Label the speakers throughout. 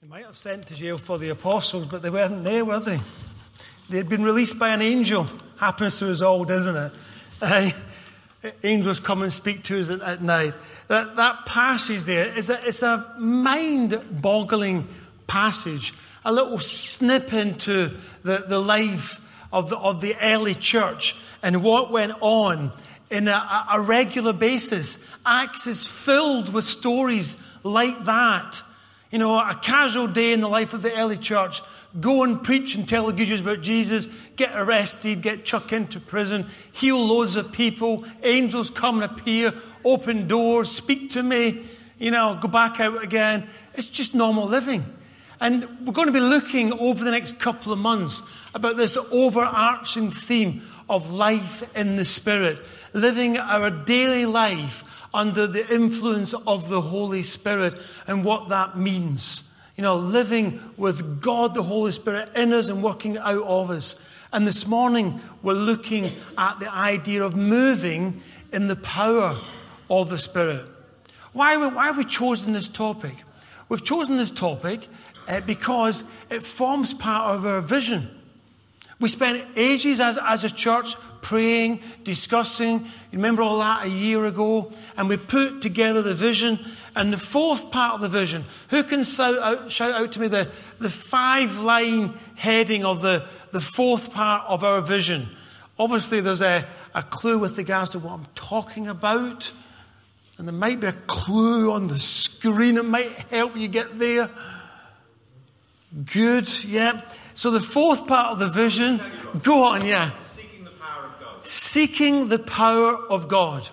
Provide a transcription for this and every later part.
Speaker 1: They might have sent to jail for the apostles, but they weren't there, were they? They had been released by an angel. Happens to us all, doesn't it? Angels come and speak to us at, at night. That, that passage there is a, it's a mind boggling passage, a little snip into the, the life of the, of the early church and what went on in a, a regular basis. Acts is filled with stories like that. You know, a casual day in the life of the early church. Go and preach and tell the good news about Jesus, get arrested, get chucked into prison, heal loads of people, angels come and appear, open doors, speak to me, you know, go back out again. It's just normal living. And we're going to be looking over the next couple of months about this overarching theme of life in the Spirit, living our daily life under the influence of the Holy Spirit and what that means. You know, living with God, the Holy Spirit, in us and working out of us. And this morning, we're looking at the idea of moving in the power of the Spirit. Why, why have we chosen this topic? We've chosen this topic uh, because it forms part of our vision. We spent ages as, as a church praying, discussing. You remember all that a year ago? And we put together the vision. And the fourth part of the vision, who can shout out, shout out to me the, the five line heading of the, the fourth part of our vision? Obviously, there's a, a clue with regards to what I'm talking about. And there might be a clue on the screen that might help you get there. Good, yeah. So the fourth part of the vision, go on, yeah.
Speaker 2: Seeking the power of God.
Speaker 1: Seeking the power of God.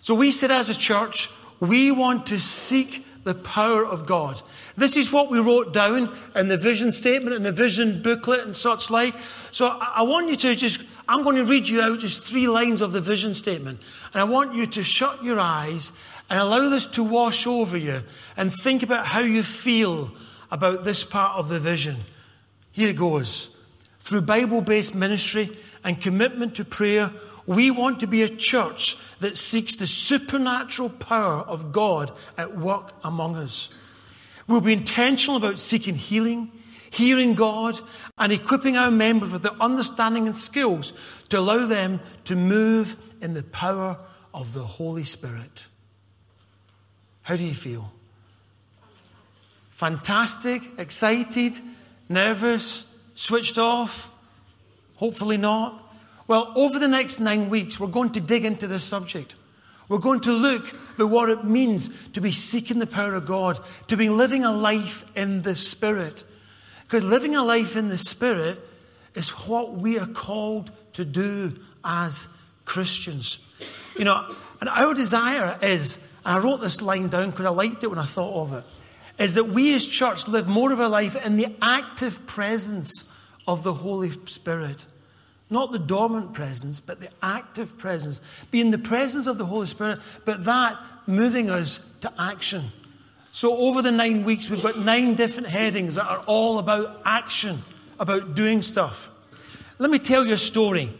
Speaker 1: So we said as a church, we want to seek the power of God. This is what we wrote down in the vision statement and the vision booklet and such like. So I want you to just, I'm going to read you out just three lines of the vision statement. And I want you to shut your eyes and allow this to wash over you and think about how you feel about this part of the vision. Here it goes. Through Bible based ministry and commitment to prayer, we want to be a church that seeks the supernatural power of God at work among us. We'll be intentional about seeking healing, hearing God, and equipping our members with the understanding and skills to allow them to move in the power of the Holy Spirit. How do you feel? Fantastic, excited, nervous, switched off? Hopefully not. Well, over the next nine weeks, we're going to dig into this subject. We're going to look at what it means to be seeking the power of God, to be living a life in the Spirit. Because living a life in the Spirit is what we are called to do as Christians. You know, and our desire is, and I wrote this line down because I liked it when I thought of it is that we as church live more of our life in the active presence of the Holy Spirit. Not the dormant presence, but the active presence. Be in the presence of the Holy Spirit, but that moving us to action. So, over the nine weeks, we've got nine different headings that are all about action, about doing stuff. Let me tell you a story.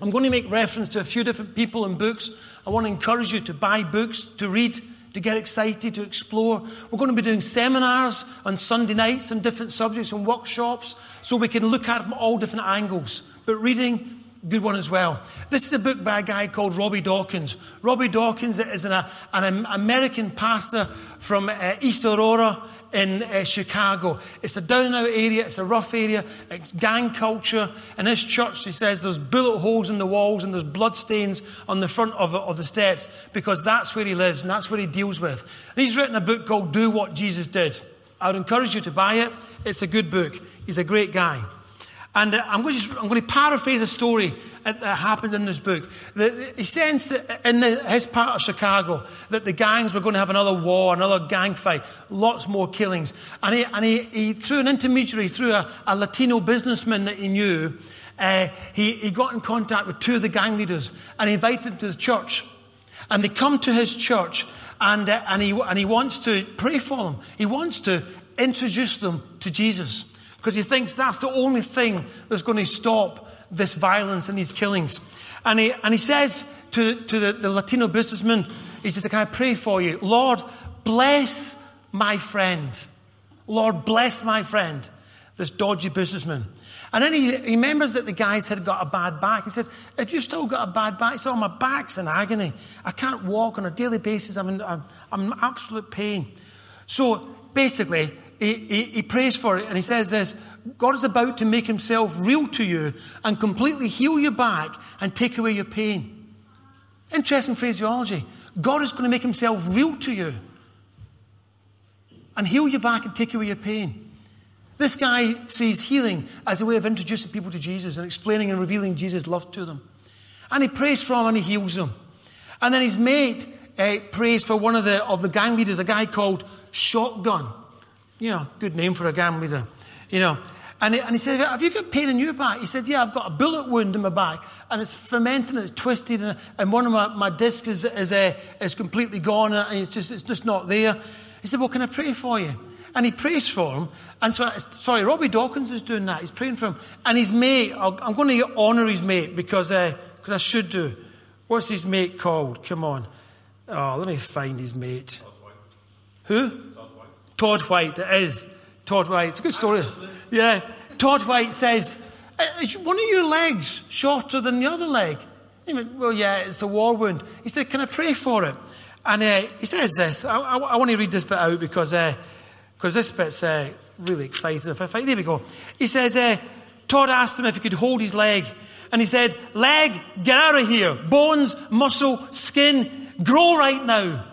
Speaker 1: I'm going to make reference to a few different people and books. I want to encourage you to buy books, to read, to get excited, to explore. We're going to be doing seminars on Sunday nights on different subjects and workshops so we can look at from all different angles. But reading, good one as well. This is a book by a guy called Robby Dawkins. Robby Dawkins is an, an American pastor from uh, East Aurora in uh, Chicago. It's a down out area, it's a rough area, it's gang culture. In his church, he says there's bullet holes in the walls and there's blood stains on the front of, of the steps because that's where he lives and that's where he deals with. And he's written a book called Do What Jesus Did. I would encourage you to buy it. It's a good book. He's a great guy. And uh, I'm, going to, I'm, going to, paraphrase a story that, happened in this book. The, he sensed that in the, his part of Chicago that the gangs were going to have another war, another gang fight, lots more killings. And he, and he, he through an intermediary, through a, a Latino businessman that he knew, uh, he, he got in contact with two of the gang leaders and he invited them to the church. And they come to his church and, uh, and, he, and he wants to pray for them. He wants to introduce them to Jesus because he thinks that's the only thing that's going to stop this violence and these killings. And he, and he says to, to the, the Latino businessman, he says, Can I pray for you? Lord, bless my friend. Lord, bless my friend, this dodgy businessman. And then he, he remembers that the guys had got a bad back. He said, If you've still got a bad back, he said, Oh, my back's in agony. I can't walk on a daily basis. I'm in, I'm, I'm in absolute pain. So basically, he, he, prays for it and he says this God is about to make himself real to you and completely heal your back and take away your pain. Interesting phraseology. God is going to make himself real to you and heal your back and take away your pain. This guy sees healing as a way of introducing people to Jesus and explaining and revealing Jesus' love to them. And he prays for them and he heals them. And then his mate uh, prays for one of the, of the gang leaders, a guy called Shotgun. You know, good name for a gang leader. You know, and he, and he said, Have you got pain in your back? He said, Yeah, I've got a bullet wound in my back, and it's fermenting, and it's twisted, and, and one of my, my discs is, is, uh, is completely gone, and it's just, it's just not there. He said, Well, can I pray for you? And he prays for him. And so, sorry, Robby Dawkins is doing that. He's praying for him. And his mate, i am going to honour his mate because uh, cause I should do. What's his mate called? Come on. Oh, let me find his mate. Who? Todd White. It is. Todd White. It's a good story. Yeah. Todd White says, Is one of your legs shorter than the other leg? He went, Well, yeah, it's a war wound. He said, Can I pray for it? And uh, he says this. I, I, I, want to read this bit out because uh, cause this bit's uh, really exciting. If I find, there we go. He says, uh, Todd asked him if he could hold his leg. And he said, Leg, get out of here. Bones, muscle, skin, grow right now.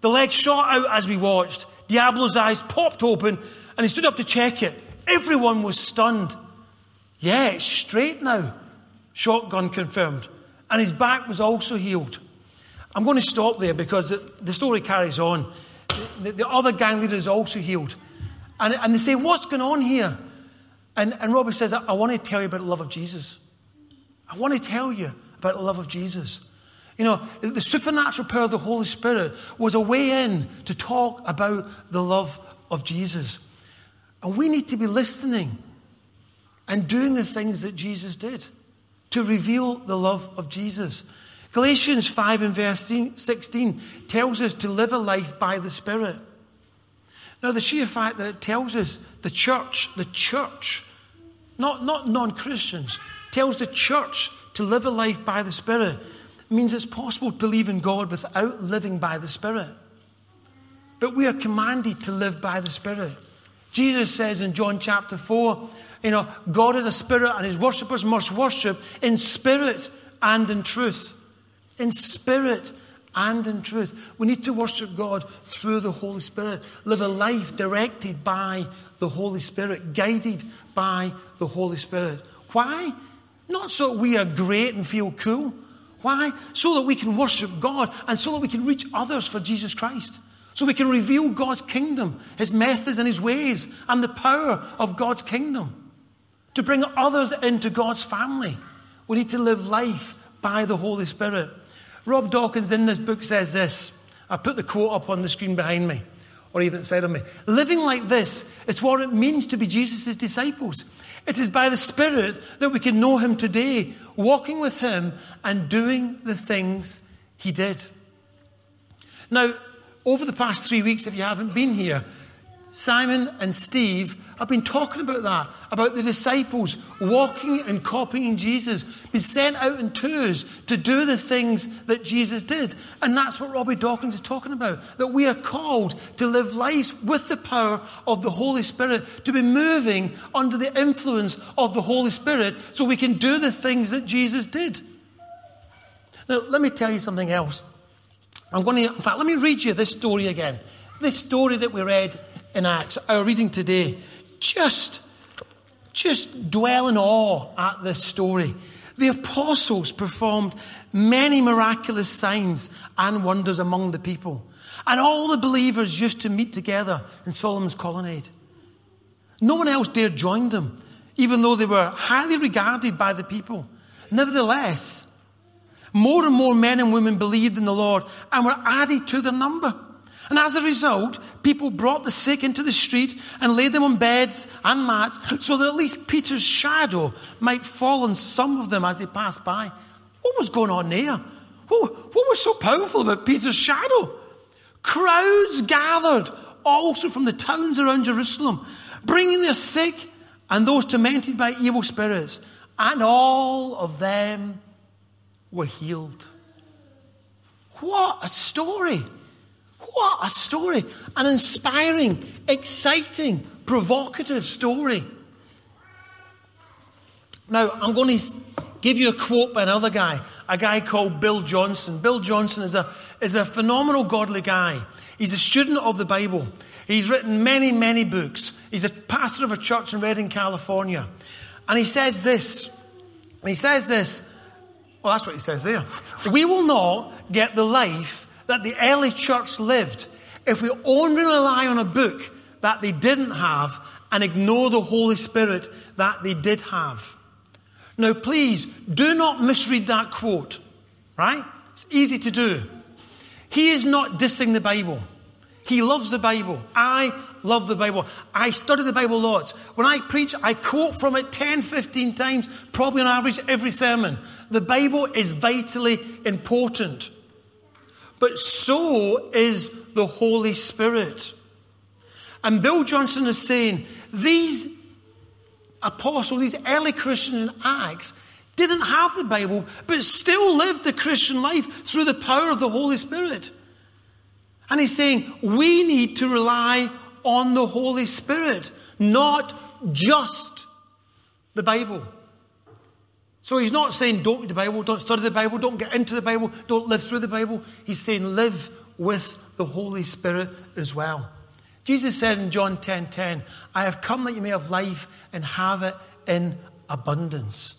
Speaker 1: The leg shot out as we watched. Diablo's eyes popped open and he stood up to check it. Everyone was stunned. Yeah, it's straight now. Shotgun confirmed. And his back was also healed. I'm going to stop there because the, story carries on. The, the, other gang leader is also healed. And, and they say, What's going on here? And, and Robby says, I, I want to tell you about the love of Jesus. I want to tell you about the love of Jesus. You know, the supernatural power of the Holy Spirit was a way in to talk about the love of Jesus. And we need to be listening and doing the things that Jesus did to reveal the love of Jesus. Galatians 5 and verse 16 tells us to live a life by the Spirit. Now, the sheer fact that it tells us the church, the church, not, not non Christians, tells the church to live a life by the Spirit means it's possible to believe in God without living by the Spirit. But we are commanded to live by the Spirit. Jesus says in John chapter 4, you know, God is a spirit and his worshippers must worship in spirit and in truth. In spirit and in truth. We need to worship God through the Holy Spirit. Live a life directed by the Holy Spirit, guided by the Holy Spirit. Why? Not so we are great and feel cool. Why? So that we can worship God and so that we can reach others for Jesus Christ. So we can reveal God's kingdom, His methods and His ways, and the power of God's kingdom. To bring others into God's family, we need to live life by the Holy Spirit. Rob Dawkins in this book says this. I put the quote up on the screen behind me, or even inside of me. Living like this, it's what it means to be Jesus' disciples. It is by the Spirit that we can know Him today, walking with Him and doing the things He did. Now, over the past three weeks, if you haven't been here, Simon and Steve have been talking about that, about the disciples walking and copying Jesus, been sent out in tours to do the things that Jesus did. And that's what Robby Dawkins is talking about, that we are called to live lives with the power of the Holy Spirit, to be moving under the influence of the Holy Spirit so we can do the things that Jesus did. Now, let me tell you something else. I'm going to, in fact, let me read you this story again. This story that we read in Acts, our reading today. Just, just dwell in awe at this story. The apostles performed many miraculous signs and wonders among the people. And all the believers used to meet together in Solomon's colonnade. No one else dared join them, even though they were highly regarded by the people. Nevertheless, more and more men and women believed in the Lord and were added to their number. And as a result, people brought the sick into the street and laid them on beds and mats so that at least Peter's shadow might fall on some of them as they passed by. What was going on there? What, was so powerful about Peter's shadow? Crowds gathered also from the towns around Jerusalem, bringing their sick and those tormented by evil spirits, and all of them were healed. What a story! What a story! An inspiring, exciting, provocative story. Now, I'm going to give you a quote by another guy, a guy called Bill Johnson. Bill Johnson is a, is a phenomenal godly guy. He's a student of the Bible. He's written many, many books. He's a pastor of a church in Redding, California. And he says this. He says this. Well, that's what he says there. We will not get the life that the early church lived if we only rely on a book that they didn't have and ignore the Holy Spirit that they did have. Now, please do not misread that quote, right? It's easy to do. He is not dissing the Bible. He loves the Bible. I love the Bible. I study the Bible lots. When I preach, I quote from it 10, 15 times, probably on average every sermon. The Bible is vitally important. But so is the Holy Spirit. And Bill Johnson is saying these apostles, these early Christians in Acts, didn't have the Bible, but still lived the Christian life through the power of the Holy Spirit. And he's saying we need to rely on the Holy Spirit, not just the Bible. So he's not saying don't read the Bible, don't study the Bible, don't get into the Bible, don't live through the Bible. He's saying live with the Holy Spirit as well. Jesus said in John 10:10, 10, 10, I have come that you may have life and have it in abundance.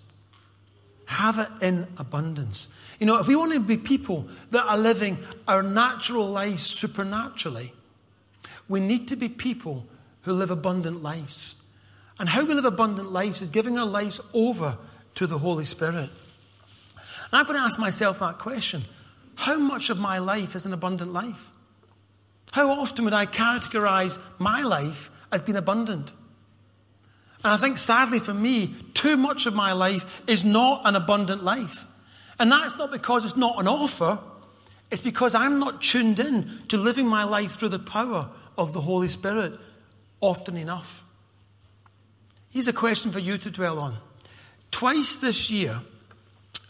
Speaker 1: Have it in abundance. You know, if we want to be people that are living our natural lives supernaturally, we need to be people who live abundant lives. And how we live abundant lives is giving our lives over to the Holy Spirit. I've got to ask myself that question How much of my life is an abundant life? How often would I characterize my life as being abundant? And I think sadly for me, too much of my life is not an abundant life. And that's not because it's not an offer, it's because I'm not tuned in to living my life through the power of the Holy Spirit often enough. Here's a question for you to dwell on. Twice this year,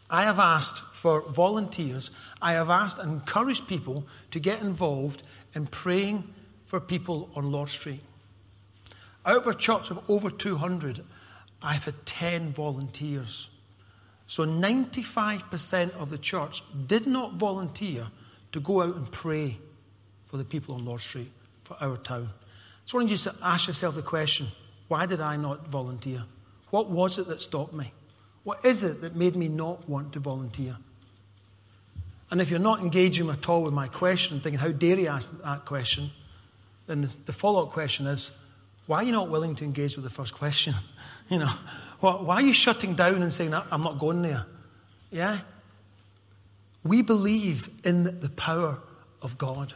Speaker 1: I have asked for volunteers, I have asked and encouraged people to get involved in praying for people on Lord Street. Out of a church of over 200, I've had 10 volunteers. So 95% of the church did not volunteer to go out and pray for the people on Lord Street, for our town. So I want you to ask yourself the question why did I not volunteer? What was it that stopped me? What is it that made me not want to volunteer? And if you're not engaging at all with my question, thinking, how dare you ask that question, then the follow up question is, why are you not willing to engage with the first question? you know, why are you shutting down and saying, I'm not going there? Yeah? We believe in the power of God.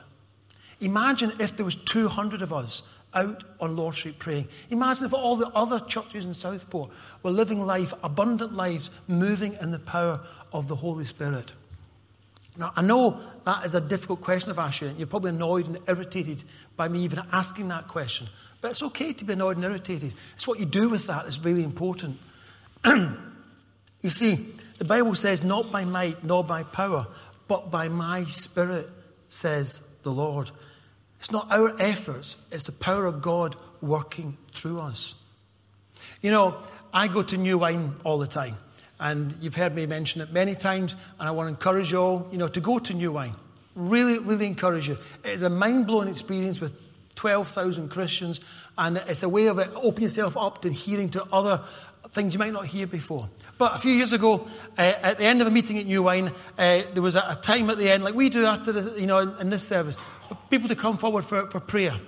Speaker 1: Imagine if there was 200 of us out on Lord Street praying. Imagine if all the other churches in Southport were living life, abundant lives, moving in the power of the Holy Spirit. Now, I know that is a difficult question I've asked you, and you're probably annoyed and irritated by me even asking that question. But it's okay to be annoyed and irritated. It's what you do with that that's really important. you see, the Bible says, not by might nor by power, but by my spirit, says the Lord. It's not our efforts, it's the power of God working through us. You know, I go to New Wine all the time. And you've heard me mention it many times, and I want to encourage you all, you know, to go to New Wine. Really, really encourage you. It is a mind-blowing experience with 12,000 Christians, and it's a way of opening yourself up to hearing to other things you might not hear before. But a few years ago, uh, at the end of a meeting at New Wine, uh, there was a, a, time at the end, like we do after the, you know, in, in this service, for people to come forward for, for prayer.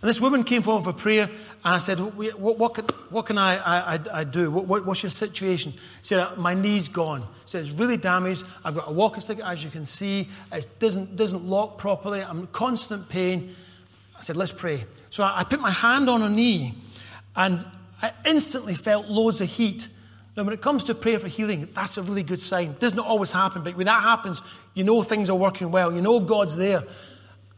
Speaker 1: And this woman came forward for prayer, and I said, What, what can, what can I, I, I do? What, what's your situation? She said, My knee's gone. She said, It's really damaged. I've got a walking stick, as you can see. It doesn't, doesn't lock properly. I'm in constant pain. I said, Let's pray. So I, I put my hand on her knee, and I instantly felt loads of heat. Now, when it comes to prayer for healing, that's a really good sign. It doesn't always happen, but when that happens, you know things are working well. You know God's there.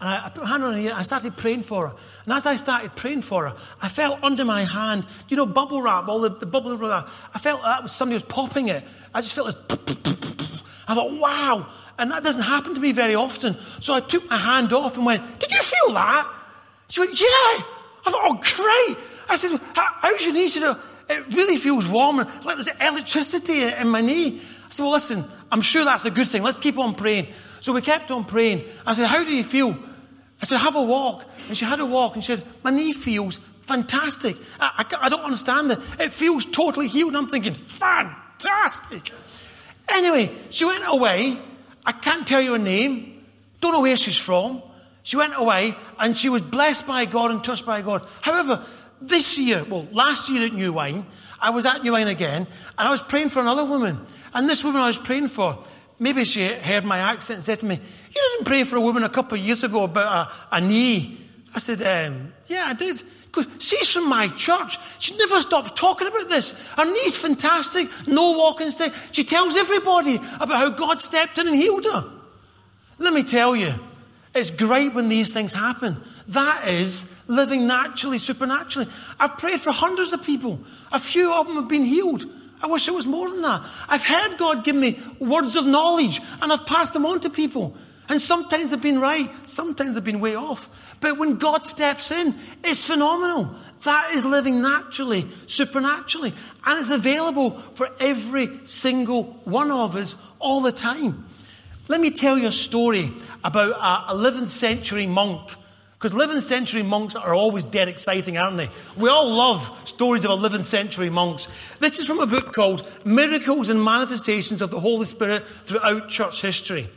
Speaker 1: And I, I put my hand on her ear and I started praying for her. And as I started praying for her, I felt under my hand, you know, bubble wrap, all the, the bubble wrap. I felt that was somebody was popping it. I just felt this. I thought, wow. And that doesn't happen to me very often. So I took my hand off and went, Did you feel that? She went, Yeah. I thought, Oh, great. I said, How's your knee? She said, oh, It really feels warm, like there's electricity in my knee. I said, Well, listen, I'm sure that's a good thing. Let's keep on praying. So we kept on praying. I said, How do you feel? I said, Have a walk. And she had a walk and she said, My knee feels fantastic. I, I, I don't understand it. It feels totally healed. I'm thinking, Fantastic. Anyway, she went away. I can't tell you her name. Don't know where she's from. She went away and she was blessed by God and touched by God. However, this year, well, last year at New Wine, I was at New Wine again and I was praying for another woman. And this woman I was praying for, maybe she heard my accent and said to me, You didn't pray for a woman a couple of years ago about a, a knee. I said, um, Yeah, I did. She's from my church. She never stops talking about this. Her knee's fantastic, no walking stick. She tells everybody about how God stepped in and healed her. Let me tell you, it's great when these things happen. That is living naturally, supernaturally. I've prayed for hundreds of people. A few of them have been healed. I wish it was more than that. I've heard God give me words of knowledge and I've passed them on to people. And sometimes they've been right, sometimes they've been way off. But when God steps in, it's phenomenal. That is living naturally, supernaturally. And it's available for every single one of us all the time. Let me tell you a story about a 11th century monk. Because 11th century monks are always dead exciting, aren't they? We all love stories of 11th century monks. This is from a book called Miracles and Manifestations of the Holy Spirit Throughout Church History.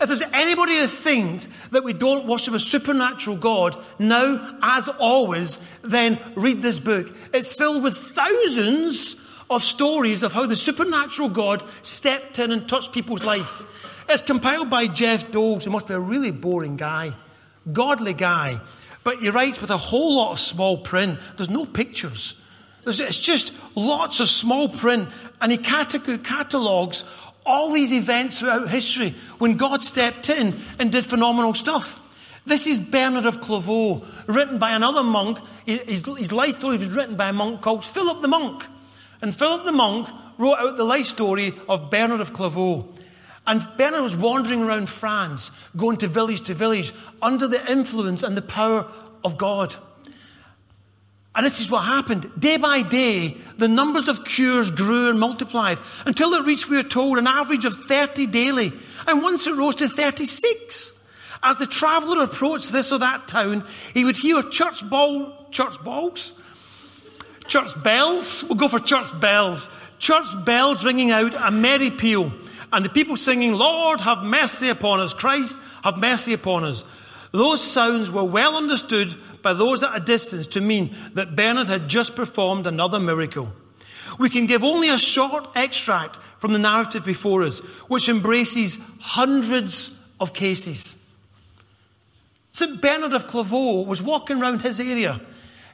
Speaker 1: If there's anybody who thinks that we don't worship a supernatural God, now, as always, then read this book. It's filled with thousands of stories of how the supernatural God stepped in and touched people's life. It's compiled by Jeff Doles, who must be a really boring guy, godly guy. But he writes with a whole lot of small print. There's no pictures. There's, it's just lots of small print. And he catalogues all these events throughout history when God stepped in and did phenomenal stuff. This is Bernard of Clairvaux, written by another monk. His, his life story was written by a monk called Philip the Monk. And Philip the Monk wrote out the life story of Bernard of Clairvaux. And Bernard was wandering around France, going to village to village, under the influence and the power of God. And this is what happened. Day by day, the numbers of cures grew and multiplied until it reached, we are told, an average of 30 daily. And once it rose to 36. As the traveller approached this or that town, he would hear church ball, church balls? Church bells? We'll go for church bells. Church bells ringing out a merry peal. And the people singing, Lord, have mercy upon us. Christ, have mercy upon us. Those sounds were well understood by those at a distance to mean that Bernard had just performed another miracle. We can give only a short extract from the narrative before us, which embraces hundreds of cases. St. Bernard of Clairvaux was walking around his area.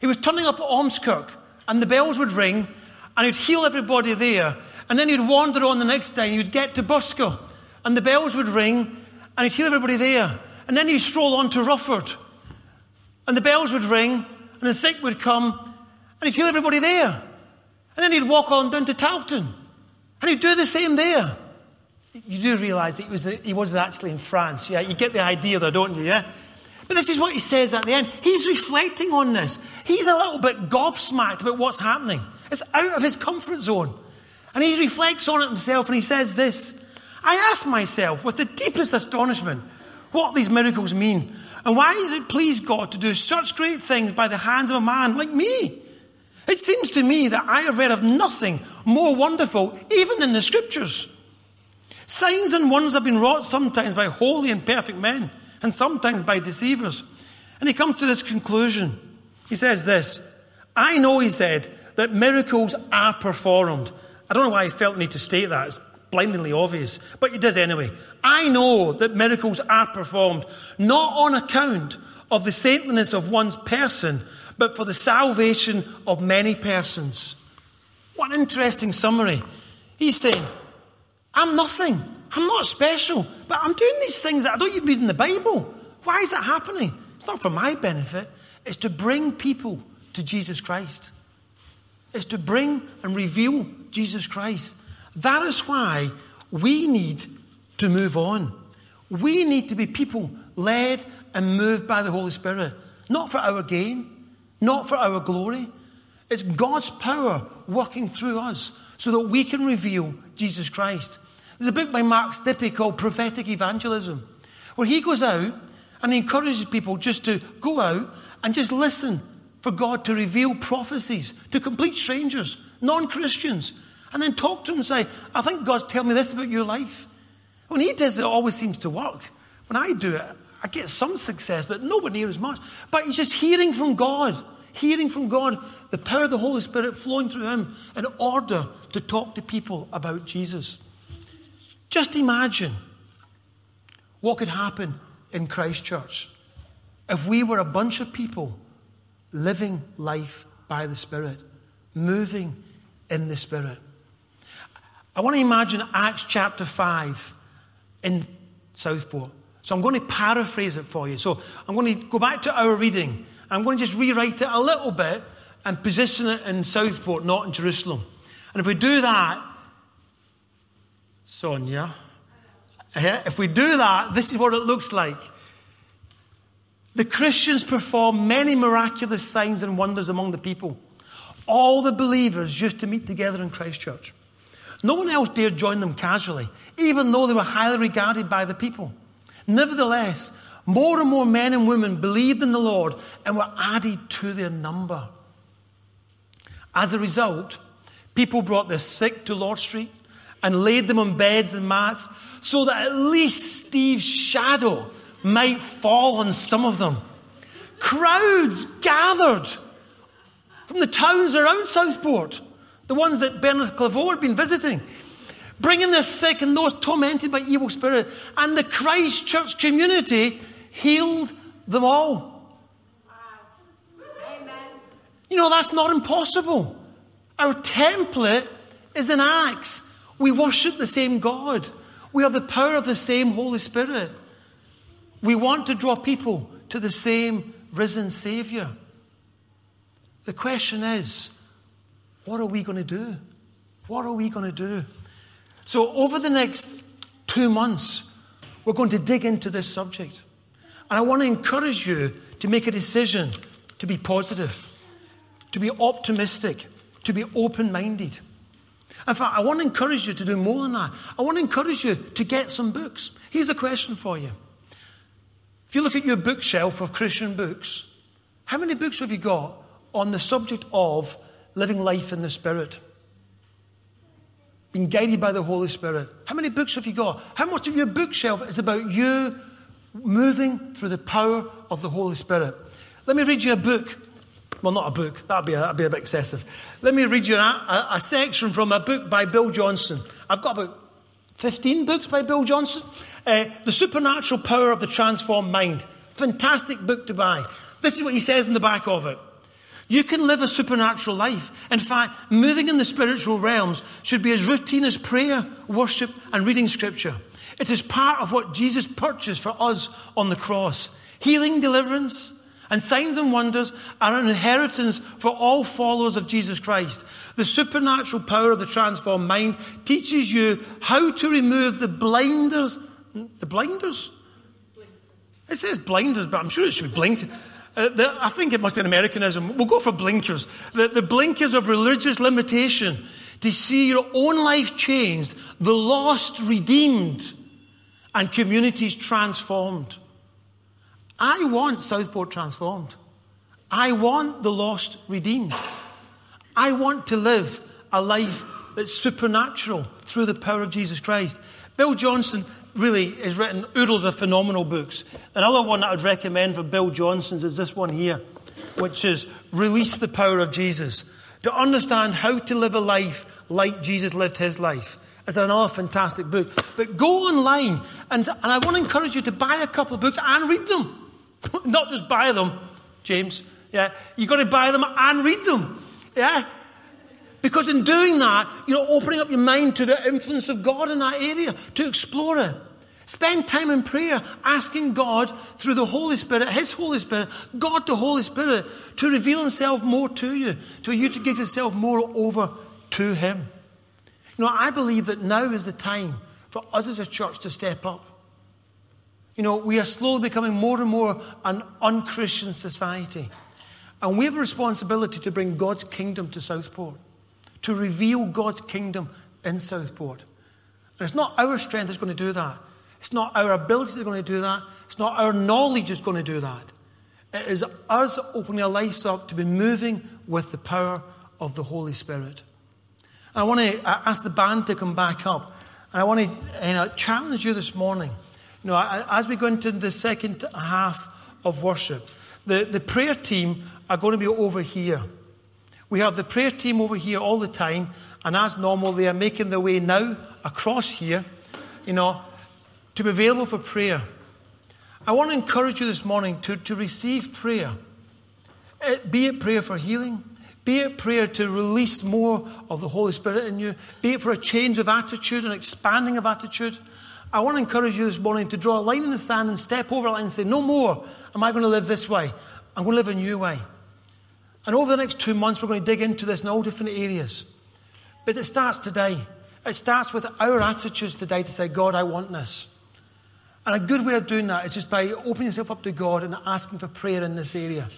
Speaker 1: He was turning up at Ormskirk, and the bells would ring, and he'd heal everybody there. And then he'd wander on the next day, and he'd get to Burscough, and the bells would ring, and he'd heal everybody there. And then he'd stroll on to Rufford, and the bells would ring, and the sick would come, and he'd heal everybody there. And then he'd walk on down to Tarleton, and he'd do the same there. You do realise that he, was, he wasn't actually in France, yeah? You get the idea there, don't you, yeah? But this is what he says at the end. He's reflecting on this. He's a little bit gobsmacked about what's happening. It's out of his comfort zone. And he reflects on it himself and he says this I ask myself with the deepest astonishment what these miracles mean. And why is it pleased God to do such great things by the hands of a man like me? It seems to me that I have read of nothing more wonderful, even in the scriptures. Signs and wonders have been wrought sometimes by holy and perfect men, and sometimes by deceivers. And he comes to this conclusion. He says this I know, he said, that miracles are performed. I don't know why he felt the need to state that. It's blindingly obvious, but he does anyway. I know that miracles are performed not on account of the saintliness of one's person, but for the salvation of many persons. What an interesting summary. He's saying, I'm nothing. I'm not special, but I'm doing these things that I don't even read in the Bible. Why is that happening? It's not for my benefit, it's to bring people to Jesus Christ. It's to bring and reveal Jesus Christ. That is why we need to move on. We need to be people led and moved by the Holy Spirit, not for our gain, not for our glory. It's God's power working through us so that we can reveal Jesus Christ. There's a book by Mark Stibbe called Prophetic Evangelism, where he goes out and he encourages people just to go out and just listen for God to reveal prophecies to complete strangers, non Christians, and then talk to them and say, I think God's telling me this about your life. When he does it, it always seems to work. When I do it, I get some success, but nowhere near as much. But he's just hearing from God, hearing from God, the power of the Holy Spirit flowing through him in order to talk to people about Jesus. Just imagine what could happen in Christchurch if we were a bunch of people living life by the Spirit, moving in the Spirit. I want to imagine Acts chapter 5 in Southport. So I'm going to paraphrase it for you. So I'm going to go back to our reading. I'm going to just rewrite it a little bit and position it in Southport, not in Jerusalem. And if we do that, Sonia, eh, if we do that, this is what it looks like. The Christians performed many miraculous signs and wonders among the people. All the believers used to meet together in Christchurch. No one else dared join them casually, even though they were highly regarded by the people. Nevertheless, more and more men and women believed in the Lord and were added to their number. As a result, people brought their sick to Lord Street and laid them on beds and mats so that at least Steve's shadow might fall on some of them. Crowds gathered from the towns around Southport, the ones that Bernard Clairvaux had been visiting, bringing their sick and those tormented by evil spirit. And the Christchurch community healed them all. Amen. You know, that's not impossible. Our template is in Acts. We worship the same God. We have the power of the same Holy Spirit. We want to draw people to the same risen Savior. The question is, what are we going to do? What are we going to do? So, over the next two months, we're going to dig into this subject. And I want to encourage you to make a decision to be positive, to be optimistic, to be open minded. In fact, I want to encourage you to do more than that. I want to encourage you to get some books. Here's a question for you if you look at your bookshelf of Christian books, how many books have you got on the subject of living life in the Spirit? Being guided by the Holy Spirit. How many books have you got? How much of your bookshelf is about you moving through the power of the Holy Spirit? Let me read you a book. Well, not a book, that'd be a, be a bit excessive. Let me read you a, a, a section from a book by Bill Johnson. I've got about 15 books by Bill Johnson. Uh, the Supernatural Power of the Transformed Mind. Fantastic book to buy. This is what he says in the back of it. You can live a supernatural life. In fact, moving in the spiritual realms should be as routine as prayer, worship, and reading scripture. It is part of what Jesus purchased for us on the cross. Healing, deliverance, and signs and wonders are an inheritance for all followers of Jesus Christ. The supernatural power of the transformed mind teaches you how to remove the blinders. The blinders? It says blinders, but I'm sure it should be blink. Uh, I think it must be an Americanism. We'll go for blinkers. The, the blinkers of religious limitation to see your own life changed, the lost redeemed, and communities transformed. I want Southport transformed. I want the lost redeemed. I want to live a life that's supernatural through the power of Jesus Christ. Bill Johnson really has written oodles of phenomenal books. Another one that I'd recommend for Bill Johnson's is this one here, which is Release the Power of Jesus. To understand how to live a life like Jesus lived his life. is another fantastic book. But go online, and, and I want to encourage you to buy a couple of books and read them. Not just buy them, James. Yeah, you've got to buy them and read them. Yeah? Because in doing that, you're opening up your mind to the influence of God in that area, to explore it. Spend time in prayer, asking God through the Holy Spirit, His Holy Spirit, God the Holy Spirit, to reveal Himself more to you, to you to give yourself more over to Him. You know, I believe that now is the time for us as a church to step up. You know, we are slowly becoming more and more an unchristian society. And we have a responsibility to bring God's kingdom to Southport, to reveal God's kingdom in Southport. And it's not our strength that's going to do that. It's not our ability that's going to do that. It's not our knowledge that's going to do that. It is us opening our lives up to be moving with the power of the Holy Spirit. And I want to ask the band to come back up. And I want to you know, challenge you this morning. You know, as we go into the second half of worship, the, the prayer team are going to be over here. We have the prayer team over here all the time, and as normal, they are making their way now across here. You know, to be available for prayer. I want to encourage you this morning to, to receive prayer. Eh, be it prayer for healing, be it prayer to release more of the Holy Spirit in you, be it for a change of attitude and expanding of attitude. I want to encourage you this morning to draw a line in the sand and step over line and say, No more am I going to live this way. I'm going to live a new way. And over the next two months, we're going to dig into this in all different areas. But it starts today. It starts with our attitudes today to say, God, I want this. And a good way of doing that is just by opening yourself up to God and asking for prayer in this area.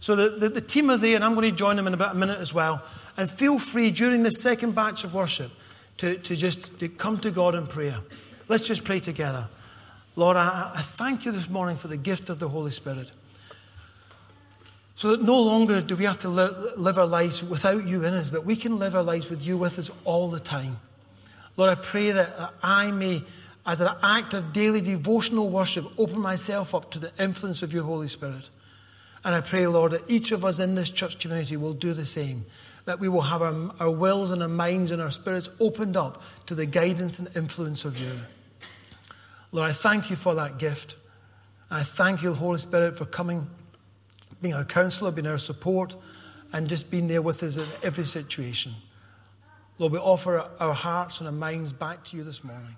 Speaker 1: So the, the, the, team are there, and I'm going to join them in about a minute as well. And feel free during the second batch of worship to, to just to come to God in prayer. Let's just pray together. Lord, I, I thank you this morning for the gift of the Holy Spirit. So that no longer do we have to li- live our lives without you in us, but we can live our lives with you with us all the time. Lord, I pray that I may as an act of daily devotional worship, open myself up to the influence of your Holy Spirit. And I pray, Lord, that each of us in this church community will do the same. That we will have our, our wills and our minds and our spirits opened up to the guidance and influence of you. Lord, I thank you for that gift. I thank you, Holy Spirit, for coming, being our counselor, being our support, and just being there with us in every situation. Lord, we offer our hearts and our minds back to you this morning.